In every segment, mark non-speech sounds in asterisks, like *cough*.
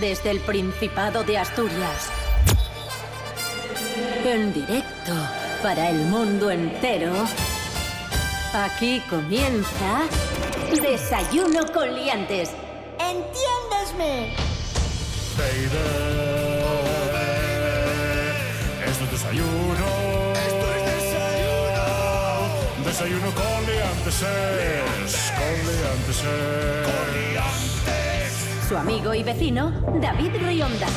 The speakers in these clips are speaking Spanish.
desde el Principado de Asturias. En directo para el mundo entero. Aquí comienza Desayuno con liantes. ¡Entiéndesme! Baby. Esto es desayuno. Esto es desayuno. Desayuno con liantes. Con liantes. Su amigo y vecino, David Rionda.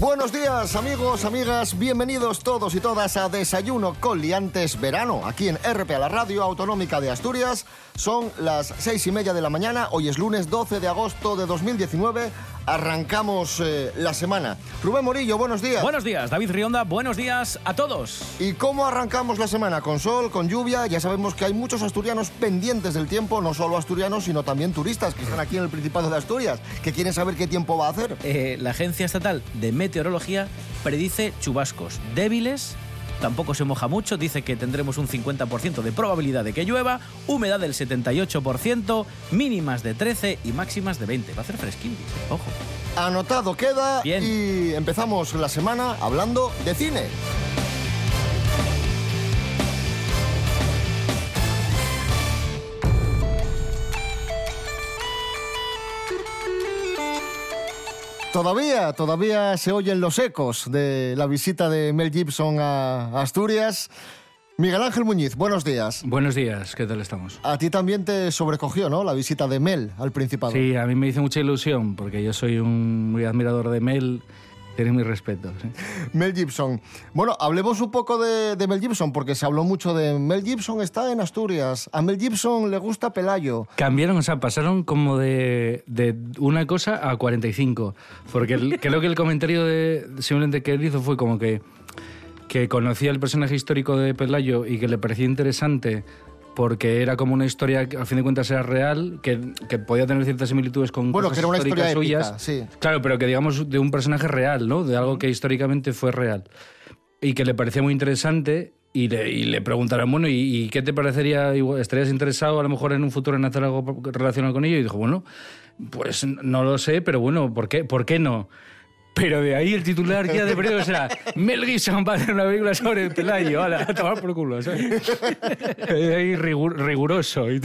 Buenos días amigos, amigas, bienvenidos todos y todas a Desayuno con Liantes Verano, aquí en RP a la Radio Autonómica de Asturias. Son las seis y media de la mañana, hoy es lunes 12 de agosto de 2019, arrancamos eh, la semana. Rubén Morillo, buenos días. Buenos días, David Rionda, buenos días a todos. ¿Y cómo arrancamos la semana? ¿Con sol, con lluvia? Ya sabemos que hay muchos asturianos pendientes del tiempo, no solo asturianos, sino también turistas que están aquí en el Principado de Asturias, que quieren saber qué tiempo va a hacer. Eh, la Agencia Estatal de Meteorología predice chubascos débiles. Tampoco se moja mucho, dice que tendremos un 50% de probabilidad de que llueva, humedad del 78%, mínimas de 13 y máximas de 20. Va a hacer fresquín, ojo. Anotado queda Bien. y empezamos la semana hablando de cine. Todavía, todavía se oyen los ecos de la visita de Mel Gibson a Asturias. Miguel Ángel Muñiz, buenos días. Buenos días, ¿qué tal estamos? A ti también te sobrecogió, ¿no? La visita de Mel al Principado. Sí, a mí me hizo mucha ilusión porque yo soy un muy admirador de Mel, tiene mi respeto. sí. Mel Gibson. Bueno, hablemos un poco de, de Mel Gibson, porque se habló mucho de Mel Gibson está en Asturias. A Mel Gibson le gusta Pelayo. Cambiaron, o sea, pasaron como de, de una cosa a 45, porque el- *laughs* creo que el comentario de simplemente que él hizo fue como que, que conocía el personaje histórico de Pelayo y que le parecía interesante porque era como una historia que a fin de cuentas era real, que, que podía tener ciertas similitudes con Bueno, cosas que era una historia históricas épica, suyas. sí. Claro, pero que digamos de un personaje real, ¿no? De algo que históricamente fue real. Y que le parecía muy interesante y le, y le preguntaron, bueno, ¿y, y qué te parecería? ¿Estarías interesado a lo mejor en un futuro en hacer algo relacionado con ello? Y dijo, bueno, pues no lo sé, pero bueno, ¿por qué, ¿por qué no? Pero de ahí el titular ya de breve, o sea, Mel Gibson va a hacer una película sobre el Pelayo, ala, a tomar por culo, ¿sabes? De ahí rigur- riguroso. y.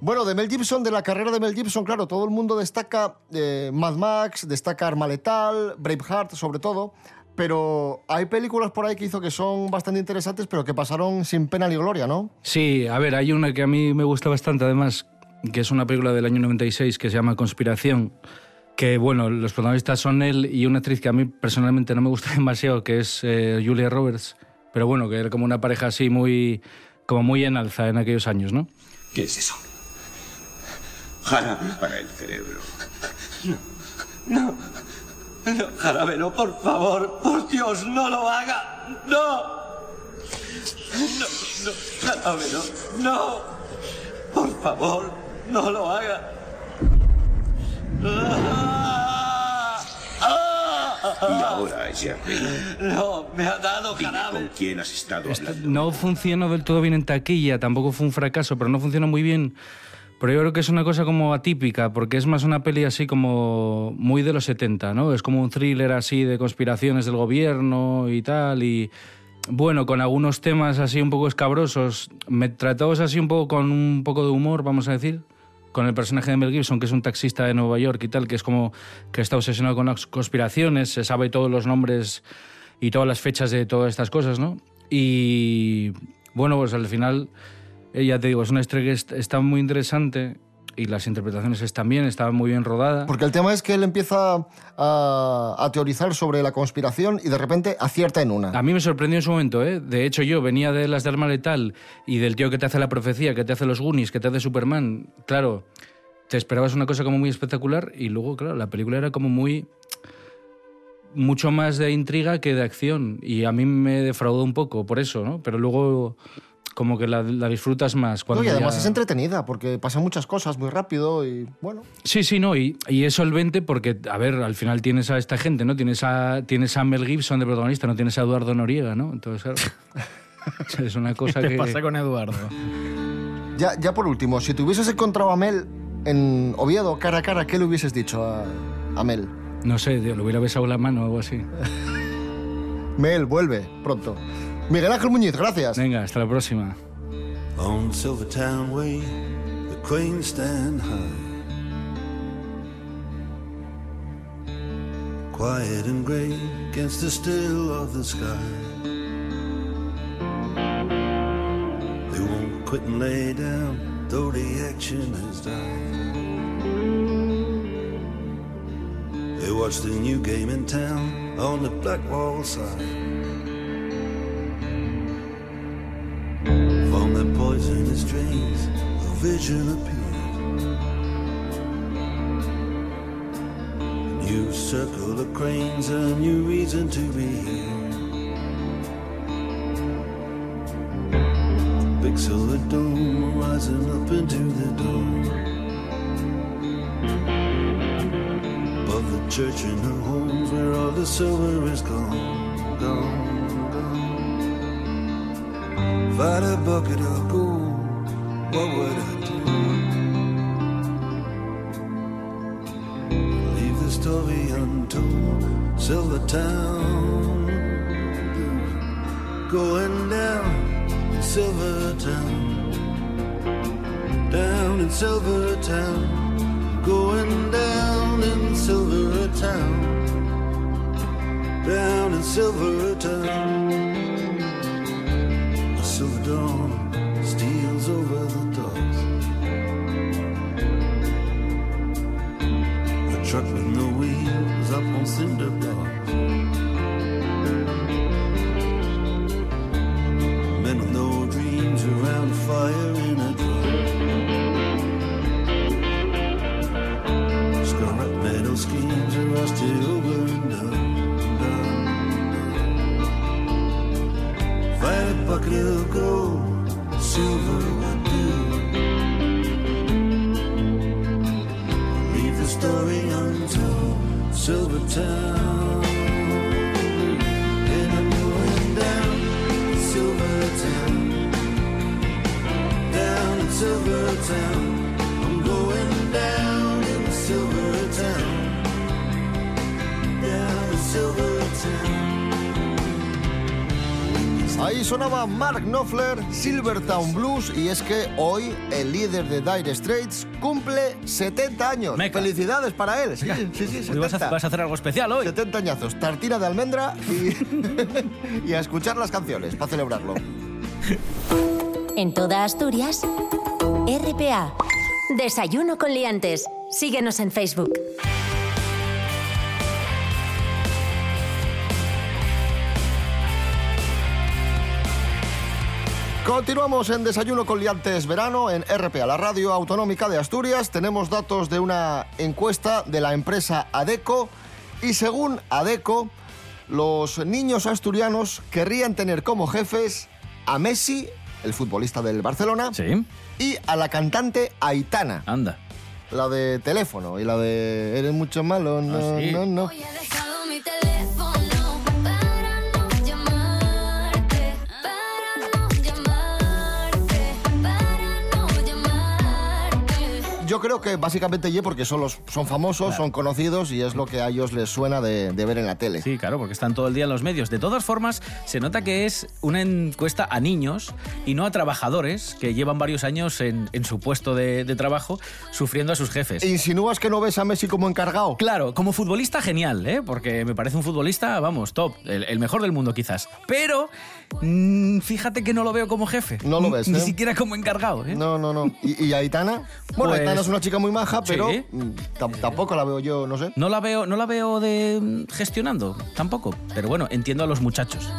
Bueno, de Mel Gibson, de la carrera de Mel Gibson, claro, todo el mundo destaca eh, Mad Max, destaca Arma Letal, Braveheart, sobre todo. Pero hay películas por ahí que hizo que son bastante interesantes, pero que pasaron sin pena ni gloria, ¿no? Sí, a ver, hay una que a mí me gusta bastante, además, que es una película del año 96 que se llama Conspiración, que, bueno, los protagonistas son él y una actriz que a mí personalmente no me gusta *laughs* demasiado, que es eh, Julia Roberts, pero bueno, que era como una pareja así muy, como muy en alza en aquellos años, ¿no? ¿Qué es eso? Jarabe para el cerebro. No, jarabe, no, por favor, por Dios, no lo haga. No. No, no, jarabe, no, no. Por favor, no lo haga. Y ahora, Jerry, No, me ha dado jarabe. con quién has estado hablando. No funcionó del todo bien en taquilla, tampoco fue un fracaso, pero no funcionó muy bien. Pero yo creo que es una cosa como atípica, porque es más una peli así como muy de los 70, ¿no? Es como un thriller así de conspiraciones del gobierno y tal, y bueno, con algunos temas así un poco escabrosos, me tratados así un poco con un poco de humor, vamos a decir, con el personaje de Mel Gibson, que es un taxista de Nueva York y tal, que es como que está obsesionado con las conspiraciones, se sabe todos los nombres y todas las fechas de todas estas cosas, ¿no? Y bueno, pues al final, eh, ya te digo, es una historia que est- está muy interesante y las interpretaciones están bien, está muy bien rodada. Porque el tema es que él empieza a, a teorizar sobre la conspiración y de repente acierta en una. A mí me sorprendió en su momento, ¿eh? De hecho, yo venía de las de Arma Letal y del tío que te hace la profecía, que te hace los Goonies, que te hace Superman. Claro, te esperabas una cosa como muy espectacular y luego, claro, la película era como muy... mucho más de intriga que de acción y a mí me defraudó un poco por eso, ¿no? Pero luego como que la, la disfrutas más No, cuando y además ya- es entretenida porque pasan muchas cosas muy rápido y bueno. Sí, sí, no, y, y es solvente porque, a ver, al final tienes a esta gente, ¿no? Tienes a, tienes a Mel Gibson de protagonista, no tienes a Eduardo Noriega, ¿no? Entonces, claro, *laughs* *laughs* es una cosa ¿Qué que... pasa con Eduardo? Ya, ya por último, si te hubieses encontrado a Mel, en Oviedo, cara a cara, ¿qué le hubieses dicho a, a Mel? No sé, tío, le hubiera besado la mano o algo así. *laughs* Mel, vuelve pronto. Miguel Ángel Muñiz, gracias. Venga, hasta la próxima. On Silvertown Way, the cranes stand high. Quiet and gray against the still of the sky. They won't quit and lay down, though the action has died. They watch the new game in town on the Blackwall side. Poisonous drains, a vision appeared. New circle of cranes, a new reason to be here. Big silver dome rising up into the dome. Above the church and the homes where all the silver is gone, gone, gone. Had a bucket of gold, what would I do? Leave the story untold. Silver Town, going down, Silver Town, down in Silver Town, going down in Silver Town, down in Silver Town. A silver dawn steals over the docks. A truck with no wheels up on cinder blocks. Ahí sonaba Mark Knopfler, Silvertown Blues, y es que hoy el líder de Dire Straits cumple 70 años. Meca. Felicidades para él. Sí, sí, sí, Hoy vas a, 70. vas a hacer algo especial hoy. 70 añazos, tartina de almendra y, *laughs* y a escuchar las canciones para celebrarlo. En toda Asturias, RPA. Desayuno con liantes. Síguenos en Facebook. Continuamos en Desayuno con Liantes Verano en RPA, la radio autonómica de Asturias. Tenemos datos de una encuesta de la empresa ADECO y según ADECO, los niños asturianos querrían tener como jefes a Messi, el futbolista del Barcelona, Sí, y a la cantante Aitana, anda. La de teléfono y la de Eres mucho malo, no, Ah, sí. no, no. Creo que básicamente ye porque son, los, son famosos, son conocidos y es lo que a ellos les suena de, de ver en la tele. Sí, claro, porque están todo el día en los medios. De todas formas, se nota que es una encuesta a niños y no a trabajadores que llevan varios años en, en su puesto de, de trabajo sufriendo a sus jefes. ¿Insinúas que no ves a Messi como encargado? Claro, como futbolista genial, ¿eh? porque me parece un futbolista, vamos, top, el, el mejor del mundo quizás. Pero mm, fíjate que no lo veo como jefe. No lo ves, Ni ¿eh? siquiera como encargado. ¿eh? No, no, no. ¿Y, y Aitana? *laughs* Bueno, Pues- Aitana es una chica muy maja, pero Sí. mm, tam- tampoco la veo yo, no sé. No la veo, no la veo de mm, gestionando, tampoco. Pero bueno, entiendo a los muchachos.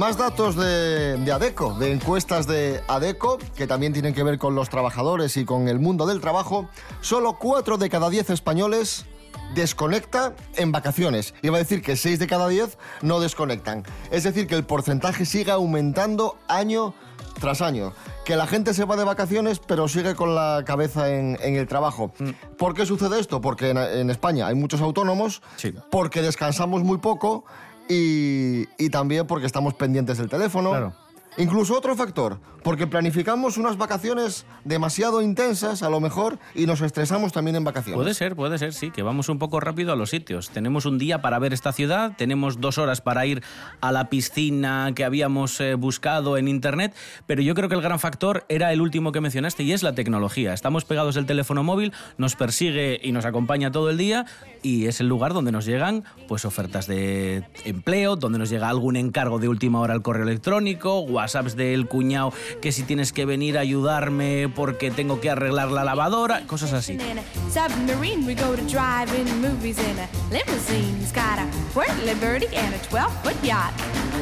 Más datos de, de ADECO, de encuestas de ADECO, que también tienen que ver con los trabajadores y con el mundo del trabajo. Solo 4 de cada 10 españoles desconecta en vacaciones. Iba a decir que 6 de cada 10 no desconectan. Es decir, que el porcentaje sigue aumentando año tras año. Que la gente se va de vacaciones pero sigue con la cabeza en, en el trabajo. ¿Por qué sucede esto? Porque en, en España hay muchos autónomos, Sí. porque descansamos muy poco y, también porque estamos pendientes del teléfono. Incluso otro factor, porque planificamos unas vacaciones demasiado intensas, a lo mejor, y nos estresamos también en vacaciones. Puede ser, puede ser, sí, que vamos un poco rápido a los sitios. Tenemos un día para ver esta ciudad, tenemos dos horas para ir a la piscina que habíamos eh, buscado en internet, pero yo creo que el gran factor era el último que mencionaste y es la tecnología. Estamos pegados del teléfono móvil, nos persigue y nos acompaña todo el día y es el lugar donde nos llegan pues ofertas de empleo, donde nos llega algún encargo de última hora al correo electrónico, WhatsApps del cuñado que si tienes que venir a ayudarme porque tengo que arreglar la lavadora, cosas así. In a submarine, we go to drive-in movies in a limousine. He's got a whirly birdie and a 12-foot yacht.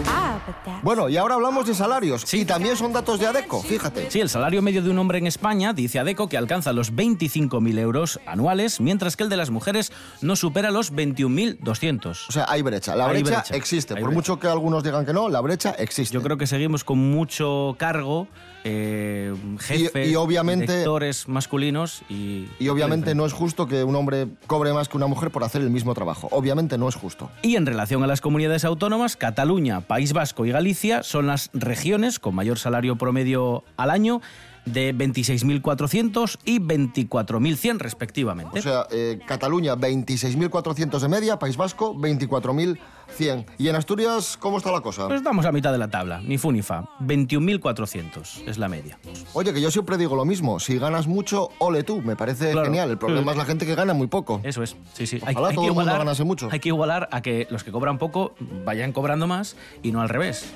Ah, Bueno, y ahora hablamos de salarios. Y también son datos de ADECO, fíjate. Sí, el salario medio de un hombre en España, dice Adeco, que alcanza los 25.000 euros anuales, mientras que el de las mujeres no supera los 21.200. O sea, hay brecha. La brecha, brecha, existe. hay Por brecha. mucho que algunos digan que no, la brecha existe. Yo creo que seguimos con mucho cargo, eh, jefes, y obviamente- directores masculinos y... Y obviamente no es justo que un hombre cobre más que una mujer por hacer el mismo trabajo. Obviamente no es justo. Y en relación a las comunidades autónomas, Cataluña, País Vasco y Galicia son las regiones con mayor salario promedio al año de 26.400 y 24.100 respectivamente. O sea, eh, Cataluña 26.400 de media, País Vasco 24.100. ¿Y en Asturias cómo está la cosa? Pues estamos a mitad de la tabla, ni fu ni fa. 21.400 es la media. Oye, que yo siempre digo lo mismo. Si ganas mucho, ole tú. Me parece Claro. genial. El problema es la gente que gana muy poco. Eso es, sí, sí. Ojalá todo el mundo ganase mucho. Hay que igualar a que los que cobran poco vayan cobrando más y no al revés.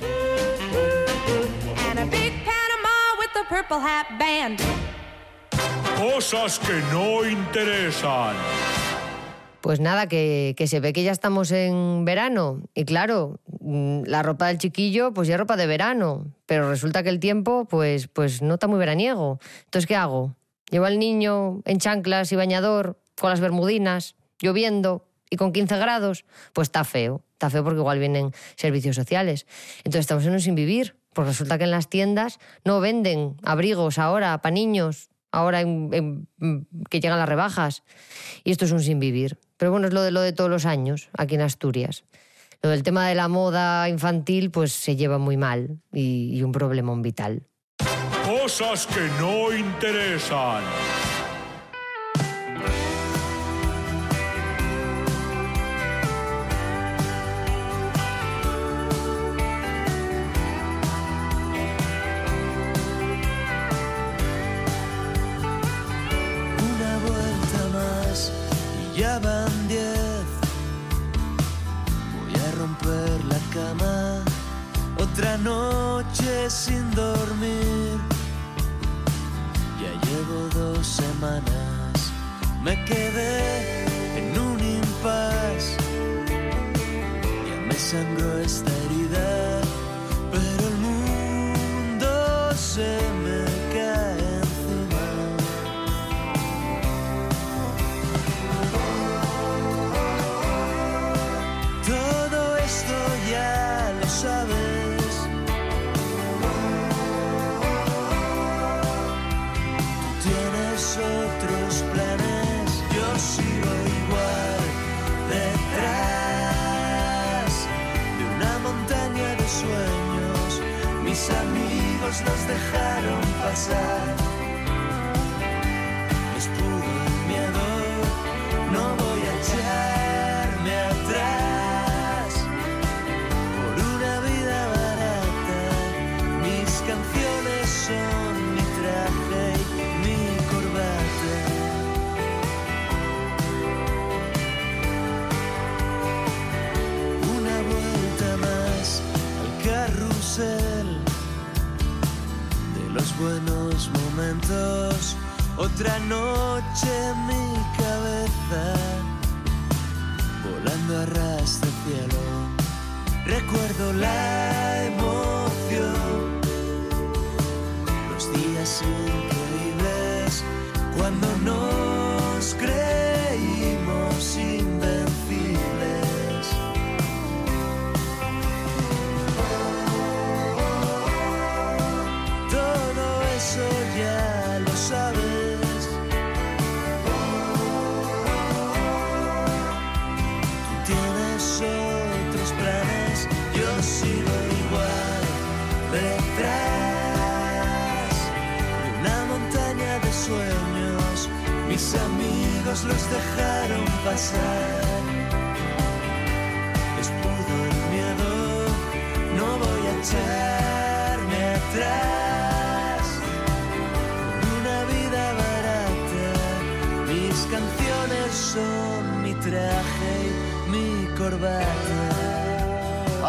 Purple hat band. Cosas que no interesan. Pues nada, que, que se ve que ya estamos en verano. Y claro, mm, la ropa del chiquillo, pues ya es ropa de verano. Pero resulta que el tiempo, pues, pues no está muy veraniego. Entonces, ¿qué hago? Llevo al niño en chanclas y bañador, con las bermudinas, lloviendo y con 15 grados. Pues está feo. Está feo porque igual vienen servicios sociales. Entonces estamos en un sin vivir. Porque resulta que en las tiendas no venden abrigos ahora para niños, ahora mm, que llegan las rebajas. Y esto es un sin vivir. Pero bueno, es lo de lo de todos los años aquí en Asturias. Lo del tema de la moda infantil, pues se lleva muy mal y, y un problemón vital. Cosas que no interesan. Van diez. Voy a romper la cama. Otra noche sin dormir. Ya llevo dos semanas. Me quedé en un impasse. Ya me sangró esta buenos momentos. Otra noche en mi cabeza, volando a ras de cielo. Recuerdo la Mis amigos los dejaron pasar. Les pudo el miedo, no voy a echarme atrás. Una vida barata, mis canciones son mi traje y mi corbata.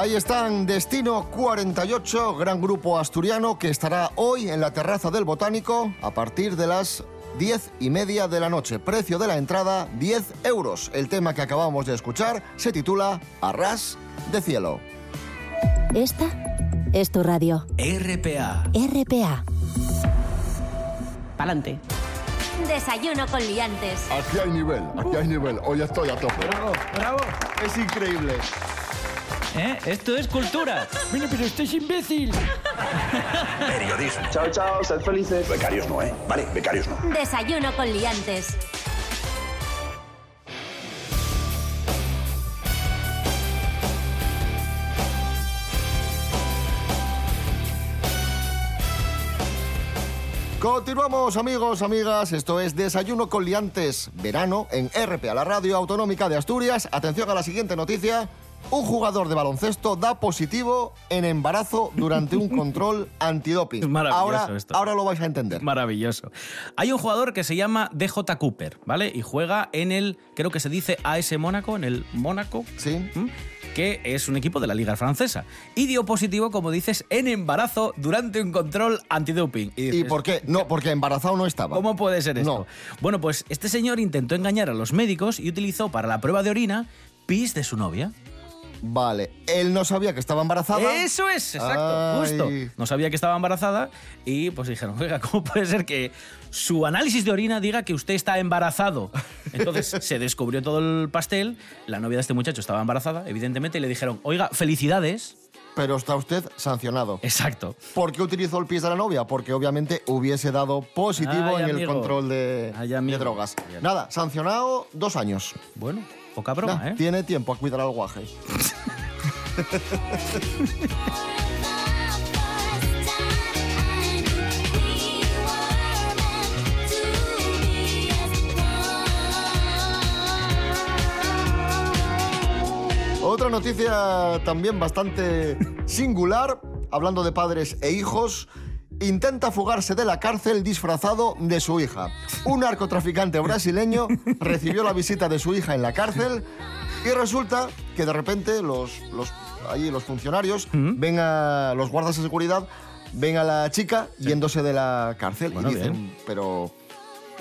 Ahí están Destino 48, gran grupo asturiano que estará hoy en la terraza del Botánico a partir de las 10 y media de la noche. Precio de la entrada 10 euros. El tema que acabamos de escuchar se titula Arras de Cielo. Esta es tu radio. RPA. RPA. Pa'lante. Desayuno con liantes. Aquí hay nivel, aquí hay nivel. Hoy estoy a tope. Bravo, bravo. Es increíble. ¿Eh? Esto es cultura. Bueno, pero usted es imbécil. Periodismo. Chao, chao, sed felices. Becarios no, ¿eh? Vale, becarios no. Desayuno con liantes. Continuamos amigos, amigas, esto es Desayuno con Liantes, verano en RPA, la radio autonómica de Asturias. Atención a la siguiente noticia. Un jugador de baloncesto da positivo en embarazo durante un *laughs* control antidoping. Es maravilloso ahora, esto. ahora lo vais a entender. Maravilloso. Hay un jugador que se llama DJ Cooper, ¿vale? Y juega en el, creo que se dice AS Mónaco, en el Mónaco. Sí. Que es un equipo de la Liga Francesa. Y dio positivo, como dices, en embarazo durante un control antidoping. ¿Y dices, por qué? No, porque embarazado no estaba. ¿Cómo puede ser esto? No. Bueno, pues este señor intentó engañar a los médicos y utilizó para la prueba de orina pis de su novia. Vale, él no sabía que estaba embarazada. Eso es, exacto, Ay. justo. No sabía que estaba embarazada y pues dijeron, oiga, ¿cómo puede ser que su análisis de orina diga que usted está embarazado? Entonces *laughs* se descubrió todo el pastel, la novia de este muchacho estaba embarazada, evidentemente, y le dijeron, oiga, felicidades. Pero está usted sancionado. Exacto. ¿Por qué utilizó el pis de la novia? Porque obviamente hubiese dado positivo Ay, en el control de, Ay, de amigo. drogas. Nada, sancionado dos años. Bueno, poca broma, Nah, ¿eh? Tiene tiempo a cuidar al guaje. Otra noticia también bastante singular, hablando de padres e hijos. Intenta fugarse de la cárcel disfrazado de su hija. Un narcotraficante brasileño recibió la visita de su hija en la cárcel y resulta que de repente los, los, allí los funcionarios ven a los guardas de seguridad ven a la chica yéndose de la cárcel Bueno, y dicen, bien. pero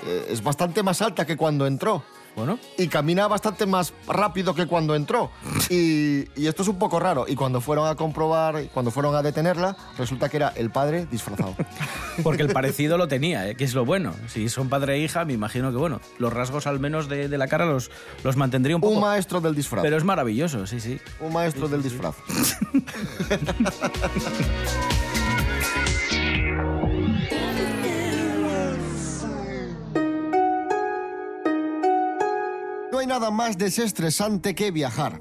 eh, es bastante más alta que cuando entró. Bueno. Y camina bastante más rápido que cuando entró. Y, y esto es un poco raro. Y cuando fueron a comprobar, cuando fueron a detenerla, resulta que era el padre disfrazado. *laughs* Porque el parecido lo tenía, ¿eh? que es lo bueno. Si son padre e hija, me imagino que, bueno, los rasgos al menos de, de la cara los, los mantendría un poco. Un maestro del disfraz. Pero es maravilloso, sí, sí. Un maestro del disfraz. *laughs* No hay nada más desestresante que viajar.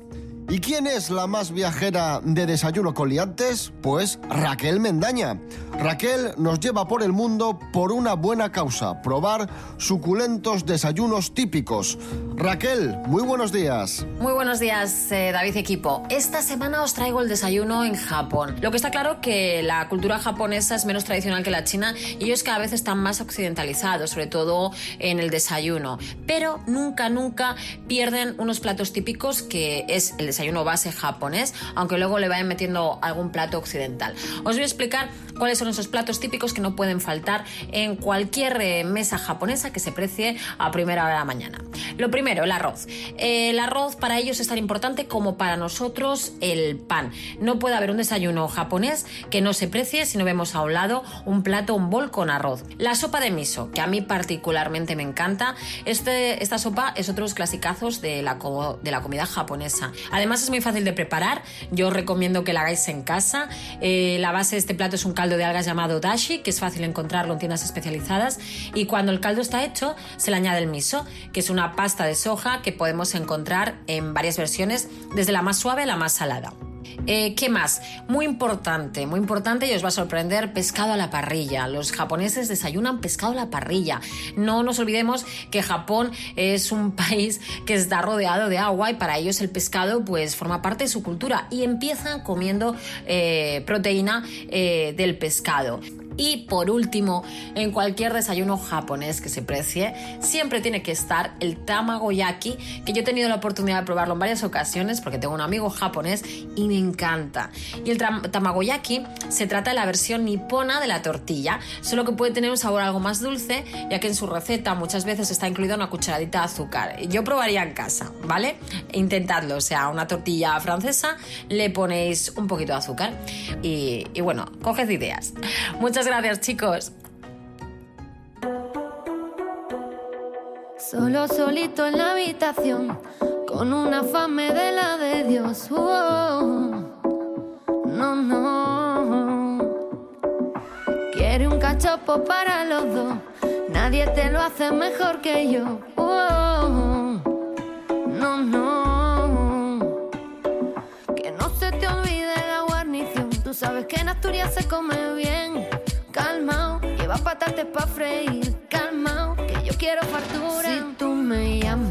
¿Y quién es la más viajera de Desayuno con Liantes? Pues Raquel Mendaña. Raquel nos lleva por el mundo por una buena causa, probar suculentos desayunos típicos. Raquel, muy buenos días. Muy buenos días, eh, David equipo. Esta semana os traigo el desayuno en Japón. Lo que está claro que la cultura japonesa es menos tradicional que la china y ellos cada vez están más occidentalizados, sobre todo en el desayuno. Pero nunca, nunca pierden unos platos típicos que es el desayuno base japonés, aunque luego le vayan metiendo algún plato occidental. Os voy a explicar cuáles son esos platos típicos que no pueden faltar en cualquier eh, mesa japonesa que se precie a primera hora de la mañana. Lo primero, el arroz. El arroz para ellos es tan importante como para nosotros el pan. No puede haber un desayuno japonés que no se precie si no vemos a un lado un plato, un bol con arroz. La sopa de miso, que a mí particularmente me encanta. Este, esta sopa es otro de los clasicazos de la, de la comida japonesa. Además es muy fácil de preparar. Yo recomiendo que la hagáis en casa. Eh, la base de este plato es un caldo de algas llamado dashi, que es fácil encontrarlo en tiendas especializadas. Y cuando el caldo está hecho, se le añade el miso, que es una pasta de soja que podemos encontrar en varias versiones, desde la más suave a la más salada. Eh, ¿Qué más? Muy importante, muy importante y os va a sorprender, pescado a la parrilla. Los japoneses desayunan pescado a la parrilla. No nos olvidemos que Japón es un *laughs* país que está rodeado de agua y para ellos el pescado pues forma parte de su cultura y empiezan comiendo eh, proteína eh, del pescado. Y por último, en cualquier desayuno japonés que se precie, siempre tiene que estar el tamagoyaki, que yo he tenido la oportunidad de probarlo en varias ocasiones porque tengo un amigo japonés y me encanta. Y el tamagoyaki se trata de la versión nipona de la tortilla, solo que puede tener un sabor algo más dulce, ya que en su receta muchas veces está incluida una cucharadita de azúcar. Yo probaría en casa, ¿vale? Intentadlo, o sea, una tortilla francesa, le ponéis un poquito de azúcar y, bueno, coged ideas. Muchas gracias, chicos. Solo solito en la habitación, con una fame de la de Dios. No, no. Quiere un cachopo para los dos. Nadie te lo hace mejor que yo. No, no. Que no se te olvide la guarnición. Tú sabes que en Asturias se come bien. Lleva patates pa' freír. Calmao, que yo quiero fartura. Si tú me llamas,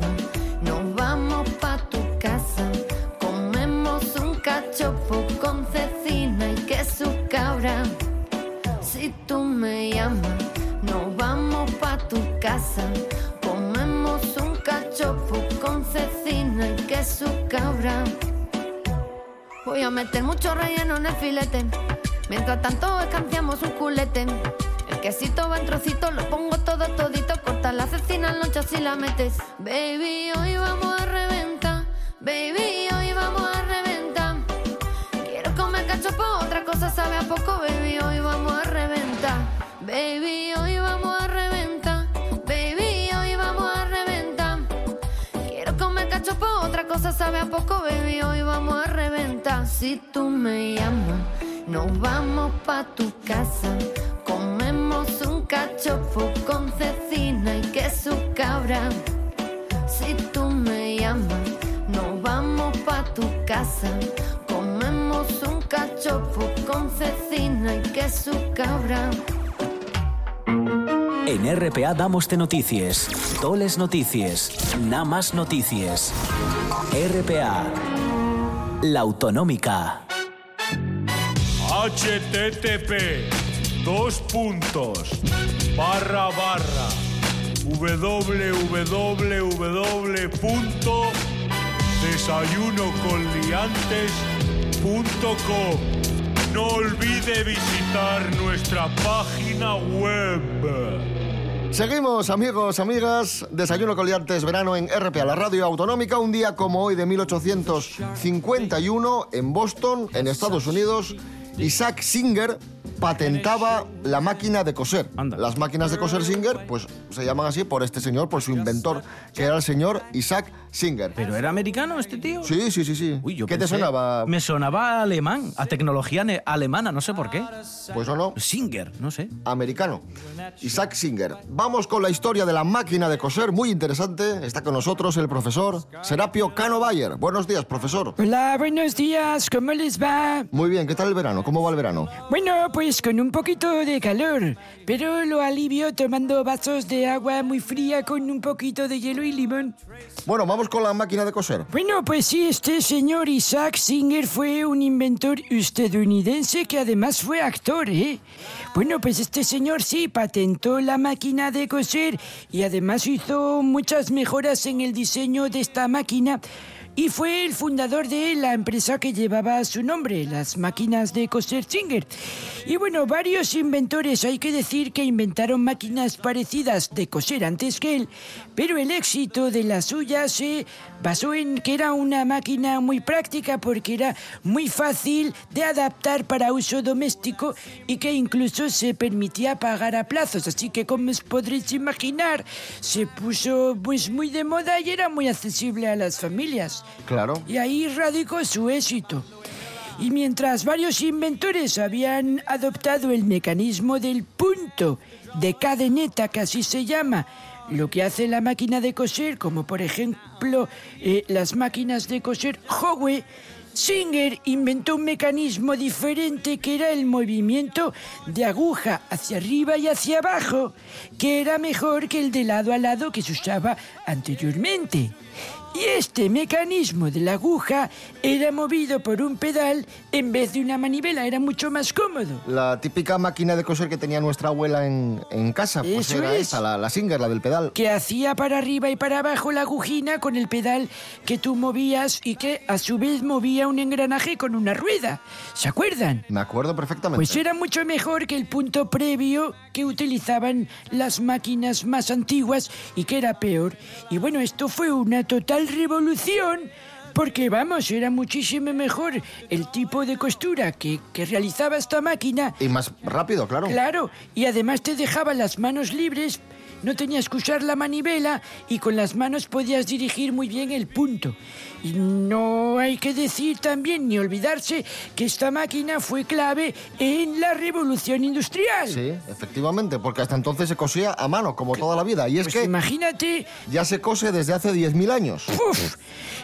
nos vamos pa' tu casa. Comemos un cachopo con cecina y queso cabra. Si tú me llamas, nos vamos pa' tu casa. Comemos un cachopo con cecina y queso cabra. Voy a meter mucho relleno en el filete. Mientras tanto escanciamos un culete. Quesito va en trocitos, lo pongo todo todito. Corta la cecina en lonchas y la metes. Baby, hoy vamos a reventar. Baby, hoy vamos a reventar. Quiero comer cachopo, otra cosa sabe a poco. Baby, hoy vamos a reventar. Baby, hoy vamos a reventar. Baby, hoy vamos a reventar. Quiero comer cachopo, otra cosa sabe a poco. Baby, hoy vamos a reventar. Si tú me llamas. Nos vamos pa' tu casa, comemos un cachopo con cecina y queso cabra. Si tú me llamas, nos vamos pa' tu casa, comemos un cachopo con cecina y queso cabra. En RPA damos de noticias, toles noticias, nada más noticias. RPA, la autonómica. http dos puntos barra barra www.desayunoconliantes.com No olvide visitar nuestra página web. Seguimos, amigos, amigas. Desayuno coliantes verano en RPA, la radio autonómica. Un día como hoy de 1851, en Boston, en Estados Unidos, Isaac Singer patentaba la máquina de coser. Las máquinas de coser Singer, pues se llaman así por este señor, por su inventor, que era el señor Isaac Singer. ¿Pero era americano este tío? Sí, sí, sí, sí. Uy, yo ¿Qué te sonaba? Me sonaba alemán, a tecnología alemana, no sé por qué. Pues o no. Singer, no sé. Americano. Isaac Singer. Vamos con la historia de la máquina de coser, muy interesante. Está con nosotros el profesor Serapio Cano Bayer. Buenos días, profesor. Hola, buenos días, ¿cómo les va? Muy bien, ¿qué tal el verano? ¿Cómo va el verano? Bueno, pues con un poquito de calor, pero lo alivio tomando vasos de agua muy fría con un poquito de hielo y limón. Bueno, vamos con la máquina de coser. Bueno, pues sí, este señor Isaac Singer fue un inventor estadounidense que además fue actor, ¿eh? Bueno, pues este señor sí patentó la máquina de coser y además hizo muchas mejoras en el diseño de esta máquina. Y fue el fundador de la empresa que llevaba su nombre, las máquinas de coser Singer. Y bueno, varios inventores, hay que decir que inventaron máquinas parecidas de coser antes que él, pero el éxito de la suya se basó en que era una máquina muy práctica porque era muy fácil de adaptar para uso doméstico y que incluso se permitía pagar a plazos. Así que como os podréis imaginar, se puso pues muy de moda y era muy accesible a las familias. Claro. Y ahí radicó su éxito. Y mientras varios inventores habían adoptado el mecanismo del punto de cadeneta, que así se llama, lo que hace la máquina de coser, como por ejemplo eh, las máquinas de coser Howe, Singer inventó un mecanismo diferente que era el movimiento de aguja hacia arriba y hacia abajo, que era mejor que el de lado a lado que se usaba anteriormente. Y este mecanismo de la aguja era movido por un pedal en vez de una manivela, era mucho más cómodo. La típica máquina de coser que tenía nuestra abuela en, en casa, pues Eso era es. esa, la, la Singer, la del pedal. Que hacía para arriba y para abajo la agujina con el pedal que tú movías y que a su vez movía un engranaje con una rueda. ¿Se acuerdan? Me acuerdo perfectamente. Pues era mucho mejor que el punto previo que utilizaban las máquinas más antiguas y que era peor. Y bueno, esto fue una total revolución. Porque vamos, era muchísimo mejor el tipo de costura que, que realizaba esta máquina. Y más rápido, claro. Claro, y además te dejaba las manos libres, no tenías que usar la manivela y con las manos podías dirigir muy bien el punto. Y no hay que decir también ni olvidarse que esta máquina fue clave en la revolución industrial. Sí, efectivamente, porque hasta entonces se cosía a mano, como toda la vida. Y es Pues que imagínate, ya se cose desde hace 10.000 años. ¡Uf!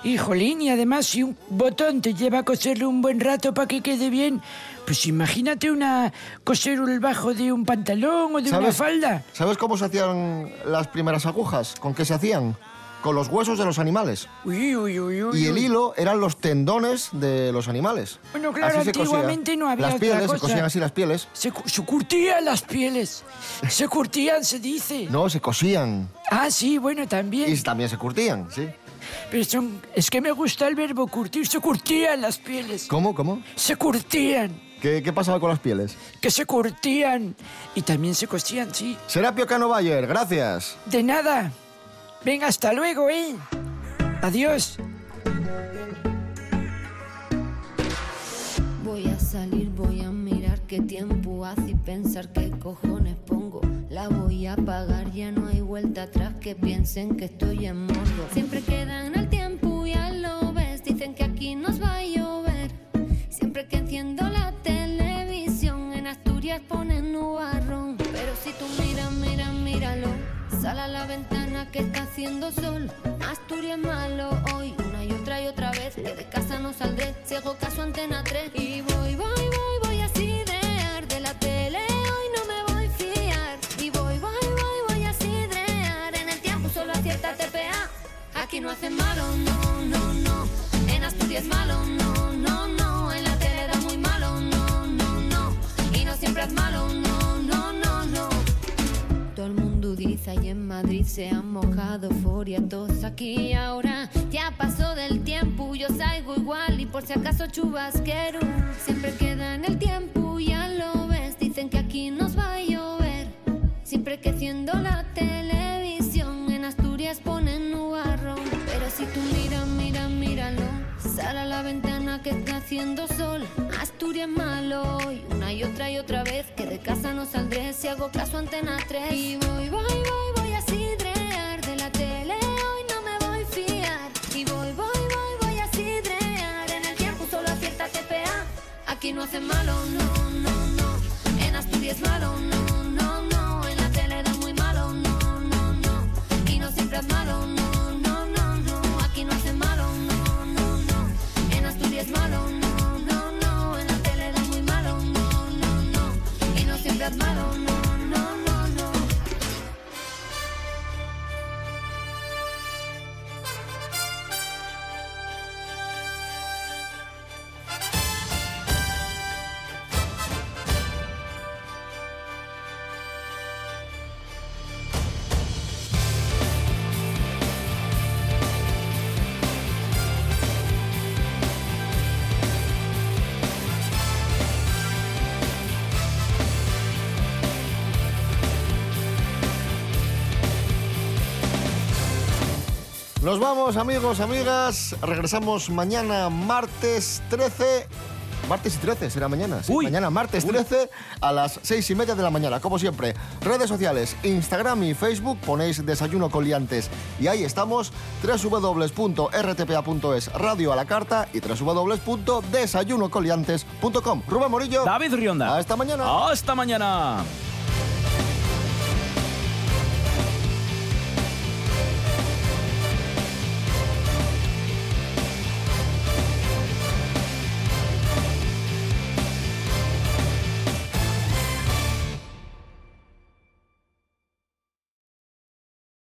Híjolín, y además si un botón te lleva a coserlo un buen rato para que quede bien, pues imagínate una coser el bajo de un pantalón o de una falda. ¿Sabes cómo se hacían las primeras agujas? ¿Con qué se hacían? Con los huesos de los animales. Uy, uy, uy, uy, Y el hilo eran los tendones de los animales. Bueno, claro, Así se antiguamente no había Las otra pieles, se cosa. cosían así las pieles. Se, se curtían las pieles. Se curtían, se dice. No, se cosían. Ah, sí, bueno, también. Y también se curtían, sí. Pero son, es que me gusta el verbo curtir. Se curtían las pieles. ¿Cómo, cómo? Se curtían. ¿Qué, qué pasaba con las pieles? Que se curtían. Y también se cosían, sí. Serapio Cano Bayer, gracias. De nada. Venga, hasta luego, ¿eh? Adiós. Voy a salir, voy a mirar qué tiempo hace y pensar qué cojones pongo. La voy a pagar, ya no hay vuelta atrás que piensen que estoy en morbo. Siempre quedan el tiempo, ya lo ves. Dicen que aquí nos va a llover. Siempre que enciendo la televisión, en Asturias ponen nubarrón. Pero si tú miras, mira, míralo. Sal a la ventana que está haciendo sol. Asturias malo hoy, una y otra y otra vez. Que de casa no saldré, si hago caso antena 3. Y voy, voy, voy, voy a sidrear. De la tele hoy no me voy a fiar. Y voy, voy, voy, voy a sidrear. En el tiempo solo acierta TPA. Aquí no hacen malo, no, no, no. En Asturias malo, no, no, no. En la tele da muy malo, no, no, no. Y no siempre es malo, no. Ahí en Madrid se han mojado euforia todos aquí y ahora. Ya pasó del tiempo yo salgo igual y por si acaso chubasquero siempre queda en el tiempo ya lo ves dicen que aquí nos va a llover. Siempre que enciendo la televisión en Asturias ponen nubarrón pero si tú que está haciendo sol. Asturias malo hoy una y otra y otra vez. Que de casa no saldré si hago caso a antena 3 y voy voy voy voy a sidrear. De la tele hoy no me voy a fiar. Y voy voy voy voy a sidrear. En el tiempo solo acierta TPA aquí no hace malo no no no. En Asturias malo no Nos vamos, amigos, amigas. Regresamos mañana, martes 13. Martes y 13 será mañana. sí, mañana, martes 13, a las 6 y media de la mañana. Como siempre, redes sociales, Instagram y Facebook, ponéis Desayuno con Liantes. Y ahí estamos, www.rtpa.es, radio a la carta y www.desayunocoliantes.com. Rubén Morillo. David Rionda. Hasta mañana. Hasta mañana.